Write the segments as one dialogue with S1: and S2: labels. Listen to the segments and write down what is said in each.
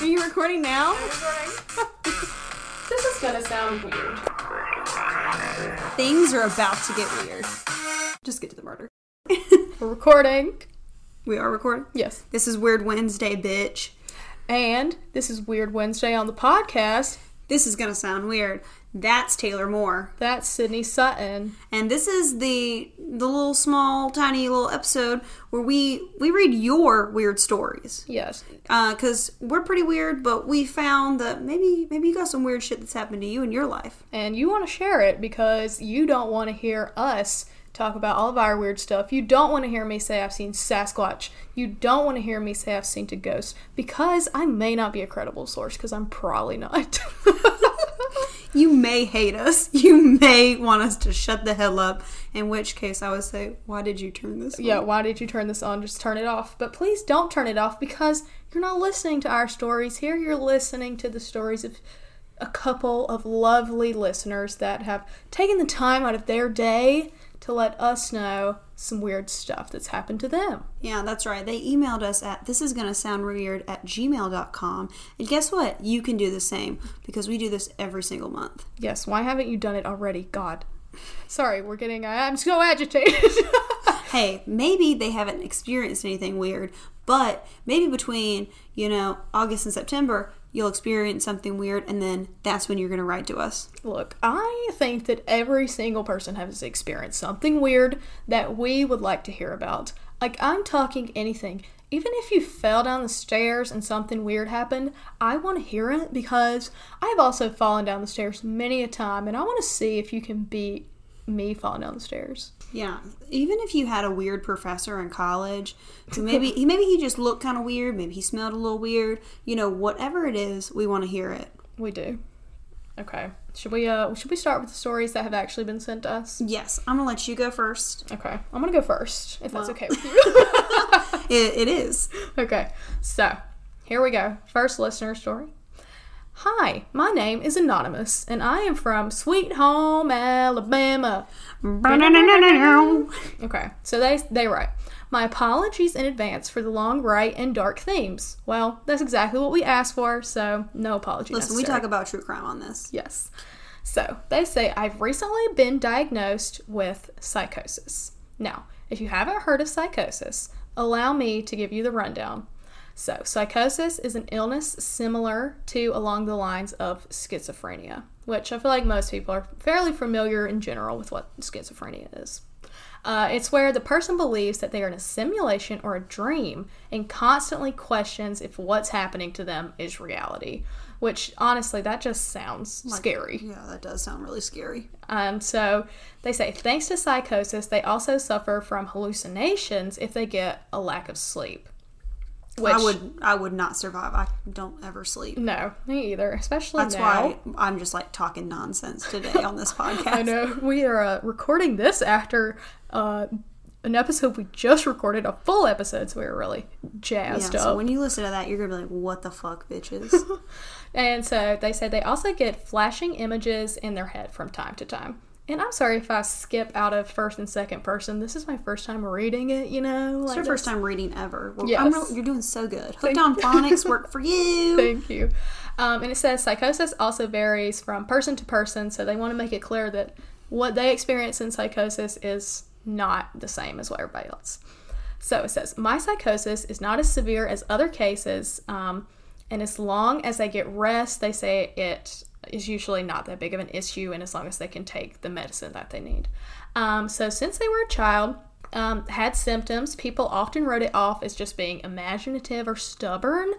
S1: Are you recording now?
S2: This is gonna sound weird.
S1: Things are about to get weird. Just get to the murder.
S2: We're recording.
S1: We are recording.
S2: Yes.
S1: This is Weird Wednesday, bitch.
S2: And this is Weird Wednesday on the podcast.
S1: This is gonna sound weird. That's Taylor Moore,
S2: That's Sydney Sutton.
S1: and this is the the little small, tiny little episode where we we read your weird stories.
S2: Yes.
S1: Uh, because we're pretty weird, but we found that maybe maybe you got some weird shit that's happened to you in your life.
S2: And you want to share it because you don't want to hear us talk about all of our weird stuff. You don't want to hear me say I've seen Sasquatch. You don't want to hear me say I've seen a ghost because I may not be a credible source because I'm probably not.
S1: You may hate us. You may want us to shut the hell up. In which case, I would say, why did you turn this? On?
S2: Yeah, why did you turn this on? Just turn it off. But please don't turn it off because you're not listening to our stories here. You're listening to the stories of a couple of lovely listeners that have taken the time out of their day to let us know some weird stuff that's happened to them.
S1: Yeah, that's right. They emailed us at this is gonna sound weird at gmail.com. And guess what? You can do the same because we do this every single month.
S2: Yes, why haven't you done it already? God. Sorry, we're getting. I'm so agitated.
S1: Hey, maybe they haven't experienced anything weird, but maybe between, you know, August and September, you'll experience something weird, and then that's when you're gonna write to us.
S2: Look, I think that every single person has experienced something weird that we would like to hear about. Like, I'm talking anything. Even if you fell down the stairs and something weird happened, I want to hear it because I've also fallen down the stairs many a time and I want to see if you can beat me fall down the stairs.
S1: Yeah, even if you had a weird professor in college, who maybe he maybe he just looked kind of weird, maybe he smelled a little weird. You know, whatever it is, we want to hear it.
S2: We do. Okay. Should we uh should we start with the stories that have actually been sent to us?
S1: Yes, I'm gonna let you go first.
S2: Okay. I'm going to go first if that's okay with you.
S1: It, it is.
S2: Okay, so here we go. First listener story. Hi, my name is Anonymous, and I am from Sweet Home, Alabama. Okay, so they they write. My apologies in advance for the long write and dark themes. Well, that's exactly what we asked for, so no apologies.
S1: Listen, we talk about true crime on this.
S2: Yes. So they say, I've recently been diagnosed with psychosis. Now, if you haven't heard of psychosis, allow me to give you the rundown. So, psychosis is an illness similar to along the lines of schizophrenia, which I feel like most people are fairly familiar in general with what schizophrenia is. Uh, it's where the person believes that they are in a simulation or a dream and constantly questions if what's happening to them is reality. Which honestly, that just sounds scary.
S1: Yeah, that does sound really scary.
S2: Um, so they say thanks to psychosis, they also suffer from hallucinations if they get a lack of sleep. Which,
S1: I would I would not survive. I don't ever sleep.
S2: no, me either. Especially
S1: That's
S2: now.
S1: why I'm just like talking nonsense today on this podcast.
S2: I know we are uh, recording this after uh, an episode we just recorded, a full episode, so we were really
S1: Yeah,
S2: jazzed
S1: so
S2: up.
S1: when you listen to that, you're gonna be like, "What the fuck, bitches?"
S2: And so they say they also get flashing images in their head from time to time. And I'm sorry if I skip out of first and second person. This is my first time reading it, you know.
S1: It's
S2: like
S1: your first time reading ever. Well,
S2: Yes.
S1: Real- you're doing so good. Hooked on phonics work for you.
S2: Thank you. Um, and it says psychosis also varies from person to person, so they want to make it clear that what they experience in psychosis is not the same as what everybody else. So it says, My psychosis is not as severe as other cases, um, and as long as they get rest, they say it is usually not that big of an issue, and as long as they can take the medicine that they need. Um, so since they were a child, um, had symptoms, people often wrote it off as just being imaginative or stubborn,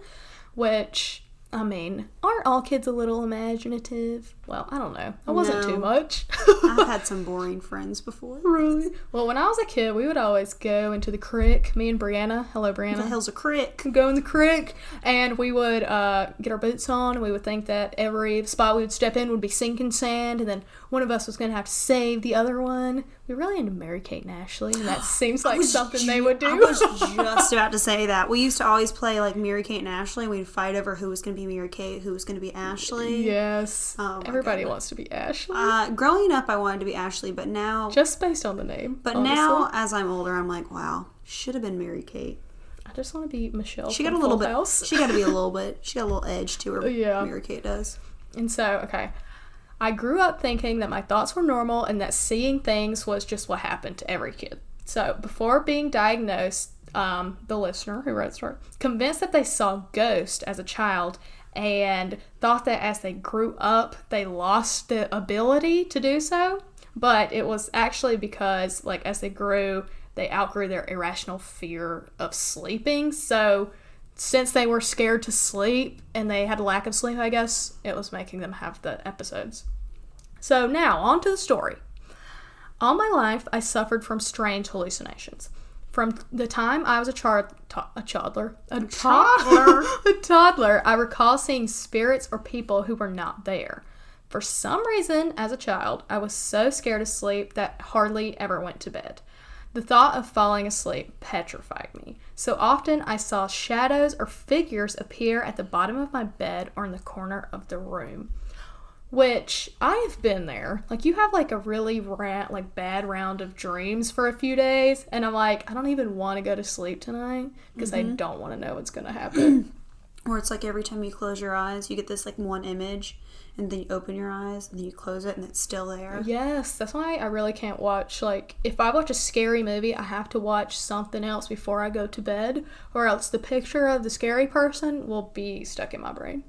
S2: which I mean, aren't all kids a little imaginative? Well, I don't know. I wasn't
S1: No.
S2: too much.
S1: I've had some boring friends before.
S2: really? Well, when I was a kid, we would always go into the creek. Me and Brianna. Hello, Brianna.
S1: The hell's a creek?
S2: Go in the creek, and we would uh, get our boots on. And we would think that every spot we would step in would be sinking sand, and then one of us was going to have to save the other one. We were really into Mary Kate and Ashley, and that seems like something
S1: ju-
S2: they would do.
S1: I was just about to say that. We used to always play like Mary Kate and Ashley. and We'd fight over who was going to be Mary Kate, who was going to be Ashley.
S2: yes.
S1: Oh
S2: Everybody
S1: goodness.
S2: wants to be Ashley.
S1: Uh, growing up, I wanted to be Ashley, but now,
S2: just based on the name.
S1: but
S2: honestly.
S1: now as I'm older, I'm like, wow, should have been Mary Kate.
S2: I just want to be Michelle.
S1: She got a little
S2: Full
S1: bit.
S2: House.
S1: She got to be a little bit. She got a little edge to her.
S2: Yeah.
S1: Mary Kate does.
S2: And so, okay, I grew up thinking that my thoughts were normal and that seeing things was just what happened to every kid. So, before being diagnosed, um, the listener who wrote the story convinced that they saw ghosts as a child and thought that as they grew up, they lost the ability to do so. But it was actually because, like, as they grew, they outgrew their irrational fear of sleeping. So, since they were scared to sleep and they had a lack of sleep, I guess, it was making them have the episodes. So now, on to the story. All my life, I suffered from strange hallucinations. From the time I was a, char- to- a toddler, a
S1: toddler?
S2: a toddler, I recall seeing spirits or people who were not there. For some reason, as a child, I was so scared of sleep that hardly ever went to bed. The thought of falling asleep petrified me. So often I saw shadows or figures appear at the bottom of my bed or in the corner of the room. Which I've been there. Like you have like a really ra- like bad round of dreams for a few days, and I'm like, I don't even want to go to sleep tonight because I mm-hmm. don't want to know what's gonna happen.
S1: Or it's like every time you close your eyes, you get this like one image, and then you open your eyes, and then you close it, and it's still there.
S2: Yes, that's why I really can't watch like if I watch a scary movie, I have to watch something else before I go to bed, or else the picture of the scary person will be stuck in my brain.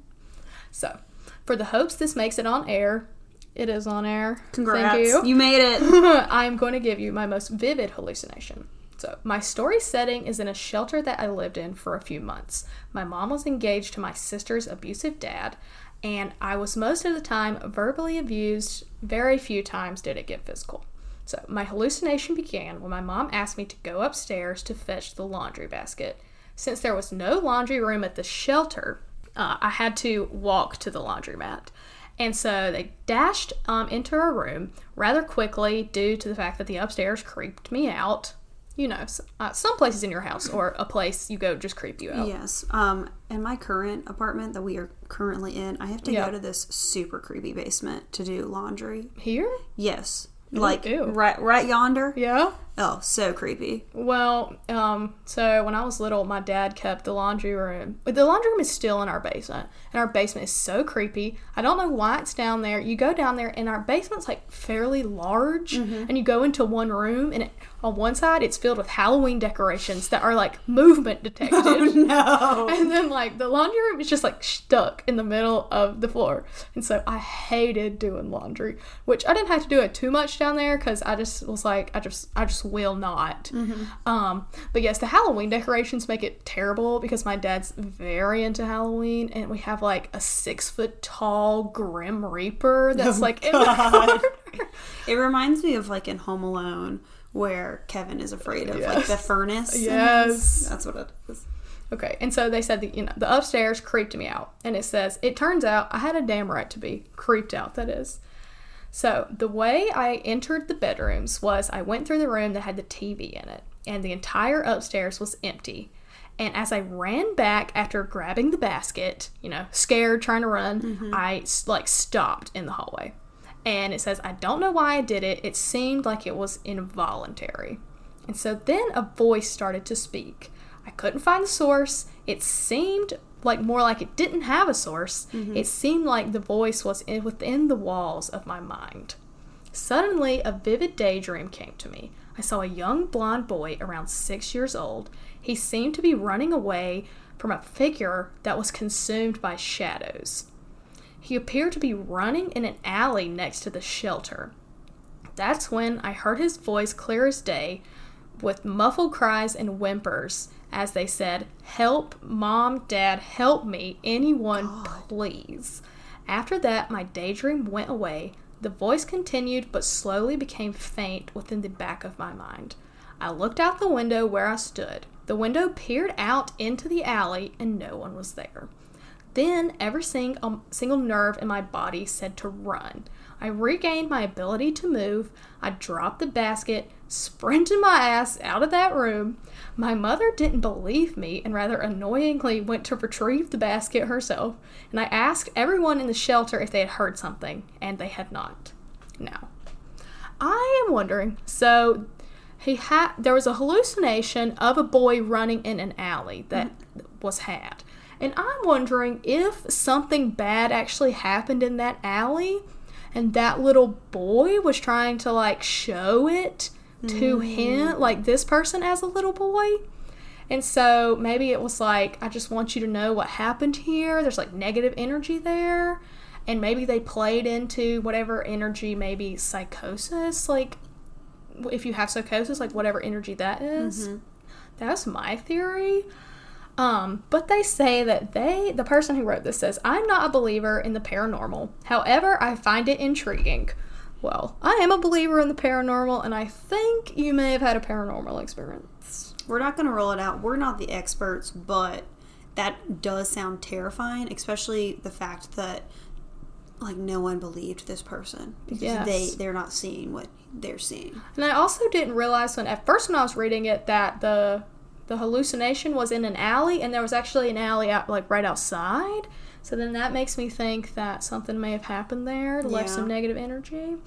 S2: So, for the hopes this makes it on air, it is on air.
S1: Congrats,
S2: Thank you.
S1: made it.
S2: I'm going to give you my most vivid hallucination. So, my story setting is in a shelter that I lived in for a few months. My mom was engaged to my sister's abusive dad, and I was most of the time verbally abused. Very few times did it get physical. So, my hallucination began when my mom asked me to go upstairs to fetch the laundry basket. Since there was no laundry room at the shelter, uh, I had to walk to the laundromat. And so they dashed um, into her room rather quickly due to the fact that the upstairs creeped me out. You know, uh, some places in your house or a place you go just creep you out.
S1: Yes. Um, in my current apartment that we are currently in, I have to
S2: Yeah.
S1: go to this super creepy basement to do laundry.
S2: Here?
S1: Yes. Like
S2: ew.
S1: right right yonder.
S2: Yeah.
S1: Oh, so creepy.
S2: Well, um, so when I was little, my dad kept the laundry room. The laundry room is still in our basement, and our basement is so creepy. I don't know why it's down there. You go down there, and our basement's like fairly large, and you go into one room, and it, on one side it's filled with Halloween decorations that are like movement detected.
S1: Oh No.
S2: And then like the laundry room is just like stuck in the middle of the floor. And so I hated doing laundry, which I didn't have to do it too much down there cuz I just was like I just I just will not. Um but yes, the Halloween decorations make it terrible because my dad's very into Halloween and we have like a 6 foot tall grim reaper that's like in.
S1: It reminds me of like in Home Alone where Kevin is afraid of like the furnace.
S2: Yes.
S1: That's what it is.
S2: Okay, and so they said that you know the upstairs creeped me out, and it says it turns out I had a damn right to be creeped out. That is. So the way I entered the bedrooms was I went through the room that had the TV in it, and the entire upstairs was empty. And as I ran back after grabbing the basket, you know, scared, trying to run, mm-hmm. I like stopped in the hallway. And it says I don't know why I did it. It seemed like it was involuntary. And so then a voice started to speak. I couldn't find the source. It seemed like more like it didn't have a source. Mm-hmm. It seemed like the voice was in, within the walls of my mind. Suddenly, a vivid daydream came to me. I saw a young blond boy around six years old. He seemed to be running away from a figure that was consumed by shadows. He appeared to be running in an alley next to the shelter. That's when I heard his voice clear as day, with muffled cries and whimpers, as they said, Help, mom, dad, help me, anyone, please. After that, my daydream went away. The voice continued, but slowly became faint within the back of my mind. I looked out the window where I stood. The window peered out into the alley, and no one was there. Then every sing- um, single nerve in my body said to run. I regained my ability to move. I dropped the basket, sprinted my ass out of that room. My mother didn't believe me and rather annoyingly went to retrieve the basket herself. And I asked everyone in the shelter if they had heard something, and they had not. Now, I am wondering so he had there was a hallucination of a boy running in an alley that was had. And I'm wondering if something bad actually happened in that alley and that little boy was trying to like show it to hmm. him like this person as a little boy. And so maybe it was like, I just want you to know what happened here. There's like negative energy there. And maybe they played into whatever energy, maybe psychosis, like if you have psychosis, like whatever energy that is. Mm-hmm. That's my theory. Um, but they say that they, the person who wrote this says, I'm not a believer in the paranormal. However, I find it intriguing. Well, I am a believer in the paranormal, and I think you may have had a paranormal experience.
S1: We're not going to roll it out. We're not the experts, but that does sound terrifying, especially the fact that like no one believed this person because
S2: Yes.
S1: they they're not seeing what they're seeing.
S2: And I also didn't realize when at first when I was reading it that the the hallucination was in an alley and there was actually an alley out like right outside. So then that makes me think that something may have happened there, left
S1: Yeah.
S2: some negative energy.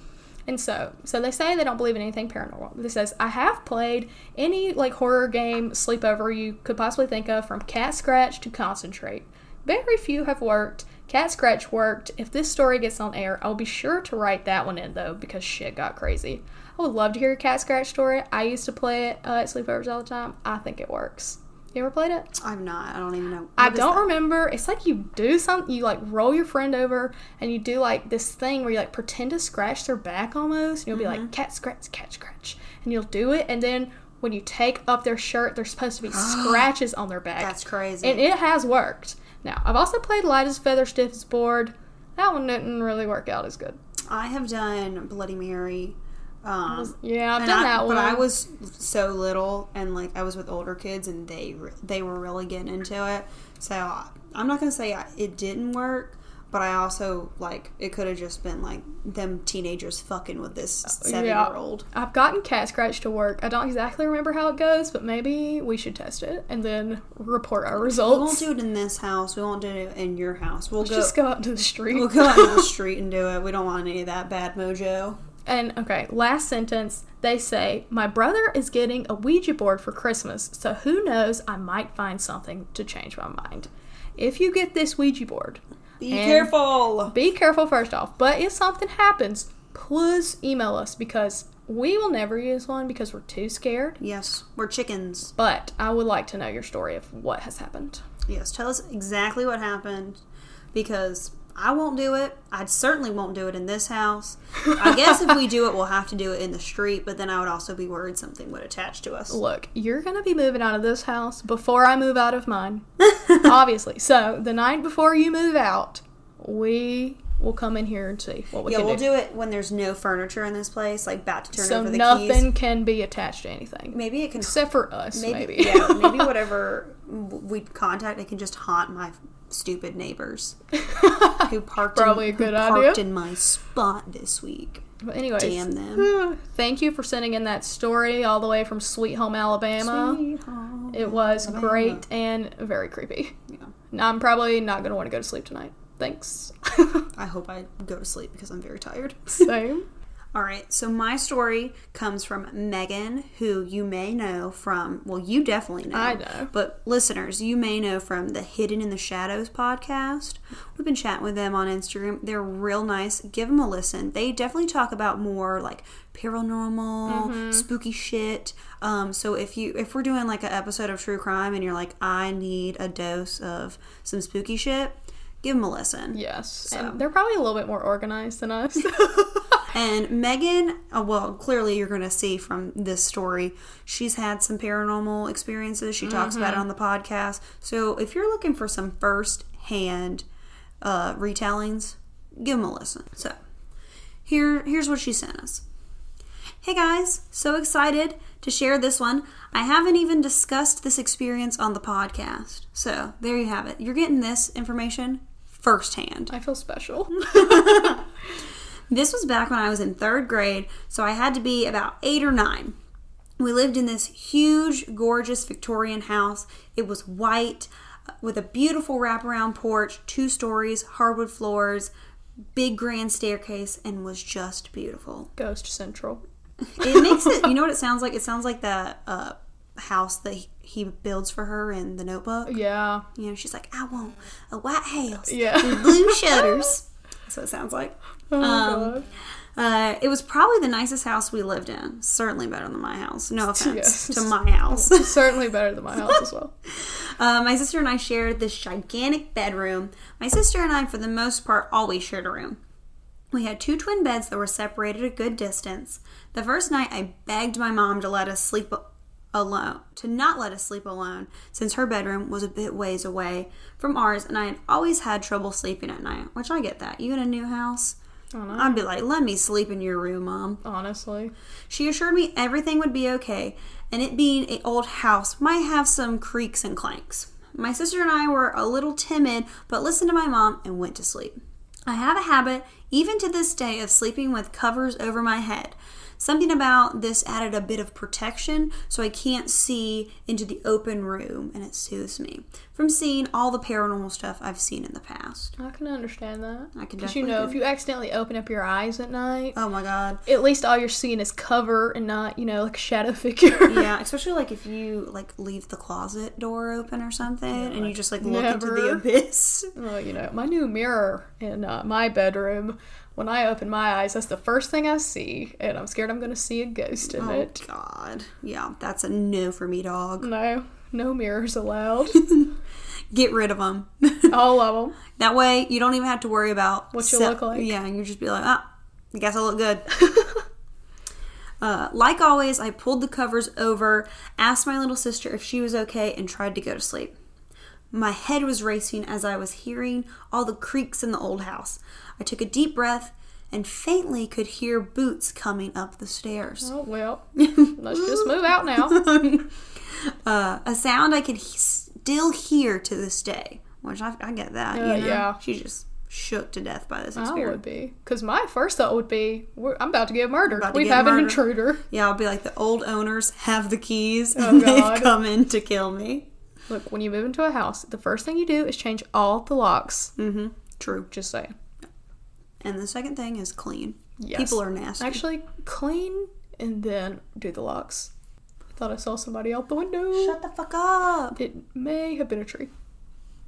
S2: And so, so they say they don't believe in anything paranormal. This says I have played any like horror game sleepover you could possibly think of, from Cat Scratch to Concentrate. Very few have worked. Cat Scratch worked. If this story gets on air, I'll be sure to write that one in though, because shit got crazy. I would love to hear a Cat Scratch story. I used to play it uh, at sleepovers all the time. I think it works. You ever played it?
S1: I'm not. I don't even know.
S2: I don't
S1: that?
S2: remember. It's like you do something, you like roll your friend over and you do like this thing where you like pretend to scratch their back almost. And you'll be
S1: Mm-hmm.
S2: like, cat scratch, cat scratch. And you'll do it. And then when you take up their shirt, there's supposed to be scratches on their back.
S1: That's crazy.
S2: And it has worked. Now, I've also played light as feather, stiff as board. That one didn't really work out as good.
S1: I have done Bloody Mary. Um,
S2: Yeah, I've done
S1: I-
S2: that one.
S1: But I was so little, and like I was with older kids, and they they were really getting into it. So I- I'm not gonna say I, it didn't work, but I also like it could have just been like them teenagers fucking with this seven
S2: yeah.
S1: year old.
S2: I've gotten cat scratch to work. I don't exactly remember how it goes, but maybe we should test it and then report our results.
S1: We won't do it in this house. We won't do it in your house. We'll go.
S2: Just go out to the street.
S1: We'll go out into the street and do it. We don't want any of that bad mojo.
S2: And okay, last sentence. They say, My brother is getting a Ouija board for Christmas, so who knows, I might find something to change my mind. If you get this Ouija board,
S1: Be careful.
S2: be careful first off. But if something happens, please email us because we will never use one because we're too scared.
S1: Yes, we're chickens.
S2: But I would like to know your story of what has happened.
S1: Yes, tell us exactly what happened because I won't do it. I certainly won't do it in this house. I guess if we do it, we'll have to do it in the street, but then I would also be worried something would attach to us.
S2: Look, you're gonna be moving out of this house before I move out of mine. Obviously. So the night before you move out, we will come in here and see what we do.
S1: Yeah,
S2: can
S1: we'll
S2: do.
S1: do it when there's no furniture in this place, like about to turn
S2: so
S1: over the
S2: nothing
S1: keys.
S2: Nothing can be attached to anything.
S1: Maybe it can
S2: Except for us,
S1: maybe,
S2: maybe.
S1: yeah, maybe whatever we contact, it can just haunt my stupid neighbors who parked
S2: Probably
S1: in,
S2: a good
S1: parked
S2: idea.
S1: in my spot this week.
S2: but anyways,
S1: Damn them.
S2: thank you for sending in that story all the way from Sweet Home, Alabama.
S1: Sweet home
S2: It was
S1: Alabama.
S2: great and very creepy.
S1: Yeah.
S2: Now, I'm probably not going to want to go to sleep tonight. Thanks.
S1: I hope I go to sleep because I'm very tired.
S2: Same.
S1: All right, so my story comes from Megan, who you may know from, well, you definitely know.
S2: I know.
S1: But listeners, you may know from the Hidden in the Shadows podcast. We've been chatting with them on Instagram. They're real nice. Give them a listen. They definitely talk about more like paranormal,
S2: Mm-hmm.
S1: spooky shit. Um, so if you if we're doing like an episode of true crime and you're like, I need a dose of some spooky shit, give them a listen.
S2: Yes.
S1: So.
S2: And they're probably a little bit more organized than us.
S1: And Megan, uh, well, clearly you're going to see from this story, she's had some paranormal experiences. She talks about it on the podcast. So if you're looking for some first hand uh, retellings, give them a listen. So here, here's what she sent us. Hey guys, so excited to share this one. I haven't even discussed this experience on the podcast. So there you have it. You're getting this information firsthand.
S2: I feel special.
S1: This was back when I was in third grade, so I had to be about eight or nine. We lived in this huge, gorgeous Victorian house. It was white uh, with a beautiful wraparound porch, two stories, hardwood floors, big grand staircase, and was just beautiful.
S2: Ghost Central.
S1: It makes it. You know what it sounds like? It sounds like that uh, house that he, he builds for her in the Notebook.
S2: Yeah.
S1: You know, she's like, I want a white house
S2: Yeah.
S1: with blue shutters. That's what it sounds like.
S2: Oh,
S1: Um. Uh, it was probably the nicest house we lived in. Certainly better than my house. No offense
S2: Yes.
S1: to my house.
S2: Certainly better than my house as well.
S1: Uh, my sister and I shared this gigantic bedroom. My sister and I, for the most part, always shared a room. We had two twin beds that were separated a good distance. The first night, I begged my mom to let us sleep alone, to not let us sleep alone, since her bedroom was a bit ways away from ours, and I had always had trouble sleeping at night. Which I get that. You in a new house?
S2: I don't know.
S1: I'd be like, let me sleep in your room, mom.
S2: Honestly.
S1: She assured me everything would be okay, and it being an old house might have some creaks and clanks. My sister and I were a little timid, but listened to my mom and went to sleep. I have a habit, even to this day, of sleeping with covers over my head. Something about this added a bit of protection so I can't see into the open room, and it soothes me from seeing all the paranormal stuff I've seen in the past.
S2: I can understand that.
S1: I can
S2: Because you know,
S1: do.
S2: if you accidentally open up your eyes at night,
S1: Oh my god.
S2: at least all you're seeing is cover and not, you know, like a shadow figure.
S1: yeah, especially like if you like leave the closet door open or something, and you just like look into the abyss.
S2: Well, you know, my new mirror in uh, my bedroom, when I open my eyes, that's the first thing I see, and I'm scared I'm going to see a ghost in
S1: Oh
S2: it.
S1: Oh, God, yeah, that's a no for me, dog.
S2: No, no mirrors allowed.
S1: Get rid of them.
S2: All of them.
S1: that way, you don't even have to worry about
S2: What you
S1: se-
S2: look like.
S1: Yeah, and you just be like, ah, I guess I look good. Uh, like always, I pulled the covers over, asked my little sister if she was okay, and tried to go to sleep. My head was racing as I was hearing all the creaks in the old house. I took a deep breath and faintly could hear boots coming up the stairs.
S2: Oh, well, let's just move out now.
S1: Uh, a sound I could he- still hear to this day, which I, I get that.
S2: Uh,
S1: you know?
S2: yeah.
S1: She just shook to death by this
S2: I would be. Because my first thought would be, I'm about to get murdered.
S1: To
S2: We
S1: get
S2: have an intruder.
S1: Yeah, I'll be like, the old owners have the keys
S2: Oh,
S1: they've come in to kill me.
S2: Look, when you move into a house, the first thing you do is change all the locks.
S1: Mm-hmm. True.
S2: Just saying.
S1: And the second thing is clean.
S2: Yes.
S1: People are nasty.
S2: Actually, clean and then do the locks. I thought I saw somebody out the window.
S1: Shut the fuck up.
S2: It may have been a tree.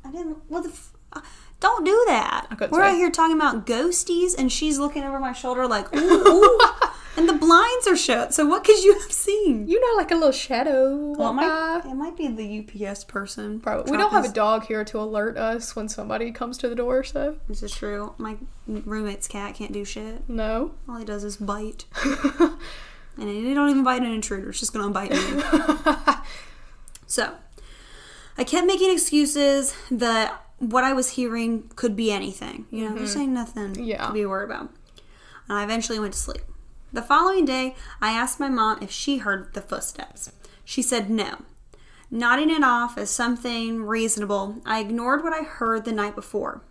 S1: I didn't. What the? F- uh, don't do that. We're
S2: say.
S1: out here talking about ghosties, and she's looking over my shoulder like, ooh, ooh. And the blinds are shut. So what could you have seen?
S2: You know, like a little shadow.
S1: Well, it might, it might be the UPS person.
S2: Probably. We don't have a dog here to alert us when somebody comes to the door, so
S1: This is true. My roommate's cat can't do shit.
S2: no.
S1: All he does is bite. And he don't even bite an intruder. It's just gonna bite me. so, I kept making excuses that what I was hearing could be anything. You know, there's mm-hmm. ain't nothing
S2: Yeah.
S1: to be worried about. And I eventually went to sleep. The following day, I asked my mom if she heard the footsteps. She said no. Nodding it off as something reasonable, I ignored what I heard the night before.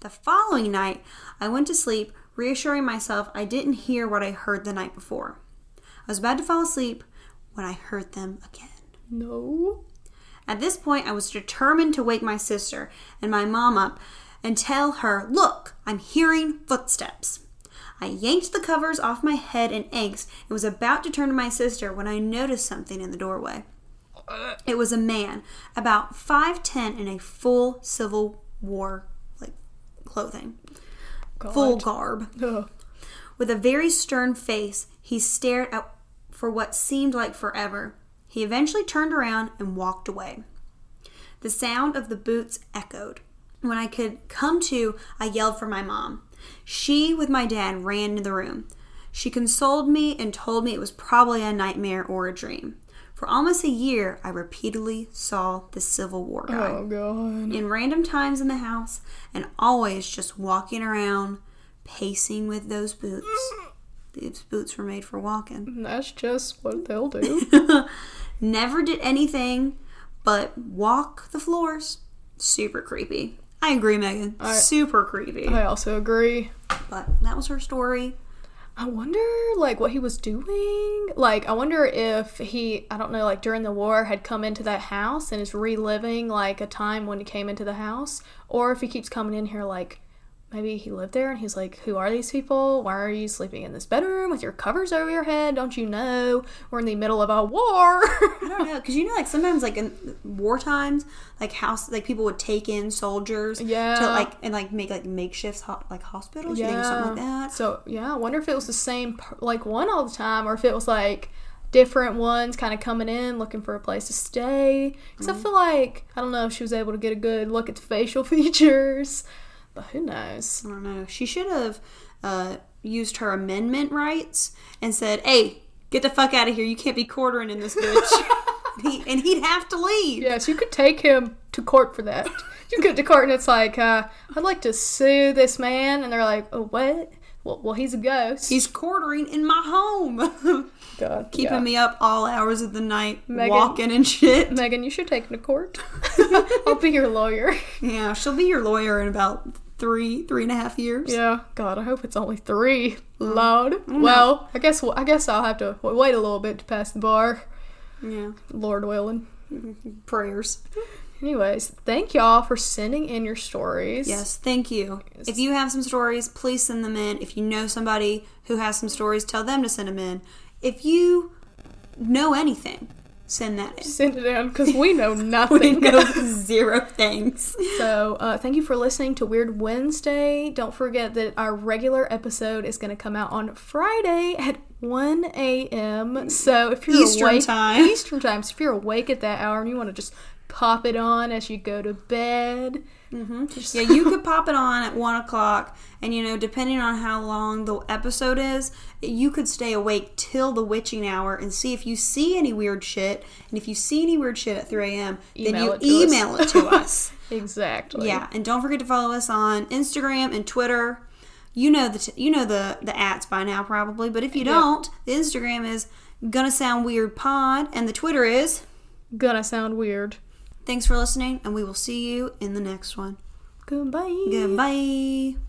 S1: The following night, I went to sleep, reassuring myself I didn't hear what I heard the night before. I was about to fall asleep when I heard them again.
S2: No.
S1: At this point, I was determined to wake my sister and my mom up and tell her, Look, I'm hearing footsteps. I yanked the covers off my head in angst and was about to turn to my sister when I noticed something in the doorway. It was a man, about 5'10 in a full Civil War like clothing,
S2: God.
S1: full garb.
S2: Ugh.
S1: With a very stern face, he stared out for what seemed like forever. He eventually turned around and walked away. The sound of the boots echoed. When I could come to, I yelled for my mom. She, with my dad, ran into the room. She consoled me and told me it was probably a nightmare or a dream. For almost a year, I repeatedly saw the Civil War guy
S2: Oh god.
S1: in random times in the house and always just walking around, pacing with those boots. These boots were made for walking.
S2: That's just what they'll do.
S1: Never did anything but walk the floors. Super creepy. I agree, Megan. Super creepy.
S2: I also agree.
S1: But that was her story.
S2: I wonder, like, what he was doing. Like, I wonder if he, I don't know, like, during the war had come into that house and is reliving, like, a time when he came into the house. Or if he keeps coming in here, like, maybe he lived there and he's like, Who are these people? Why are you sleeping in this bedroom with your covers over your head? Don't you know we're in the middle of a war?
S1: I don't know because you know, like sometimes, like in war times, like house, like people would take in soldiers,
S2: Yeah.
S1: to like and like make like makeshifts, ho- like hospitals, you think, or something like that.
S2: So yeah, I wonder if it was the same like one all the time, or if it was like different ones kind of coming in looking for a place to stay. Because
S1: Mm-hmm.
S2: I feel like I don't know if she was able to get a good look at the facial features, but who knows?
S1: I don't know. She should have uh, used her amendment rights and said, "Hey, get the fuck out of here! You can't be quartering in this bitch." he, and he'd have to leave.
S2: Yes, you could take him to court for that. You get to court and it's like, uh, I'd like to sue this man, and they're like, oh what? Well, well he's a ghost.
S1: He's quartering in my home,
S2: God,
S1: keeping
S2: yeah.
S1: me up all hours of the night,
S2: Megan-
S1: walking and shit.
S2: Megan, you should take him to court. I'll be your lawyer.
S1: Yeah, she'll be your lawyer in about three, three and a half years.
S2: Yeah, God, I hope it's only three. Mm. Lord. Well, I guess I guess I'll have to wait a little bit to pass the bar.
S1: Yeah.
S2: Lord willing. Mm-hmm.
S1: Prayers.
S2: Anyways, thank y'all for sending in your stories.
S1: Yes, thank you. If you have some stories, please send them in. If you know somebody who has some stories, tell them to send them in. If you know anything, send that in.
S2: Send it in because we know nothing.
S1: We know zero things.
S2: So, uh, thank you for listening to Weird Wednesday. Don't forget that our regular episode is going to come out on Friday at 1 a.m. So, if you're
S1: Eastern
S2: awake,
S1: time.
S2: Eastern time. So, if you're awake at that hour and you want to just pop it on as you go to bed, Mm-hmm.
S1: Yeah, you could pop it on at one o'clock, and you know, depending on how long the episode is, you could stay awake till the witching hour and see if you see any weird shit. And if you see any weird shit at 3 a.m., then you
S2: it to us.
S1: email it to us.
S2: exactly.
S1: Yeah, and don't forget to follow us on Instagram and Twitter. You know the t- you know the the ads by now probably, but if you don't, the Instagram is gonna sound weird pod, and the Twitter is.
S2: Gonna sound weird.
S1: Thanks for listening, and we will see you in the next one.
S2: Goodbye.
S1: Goodbye.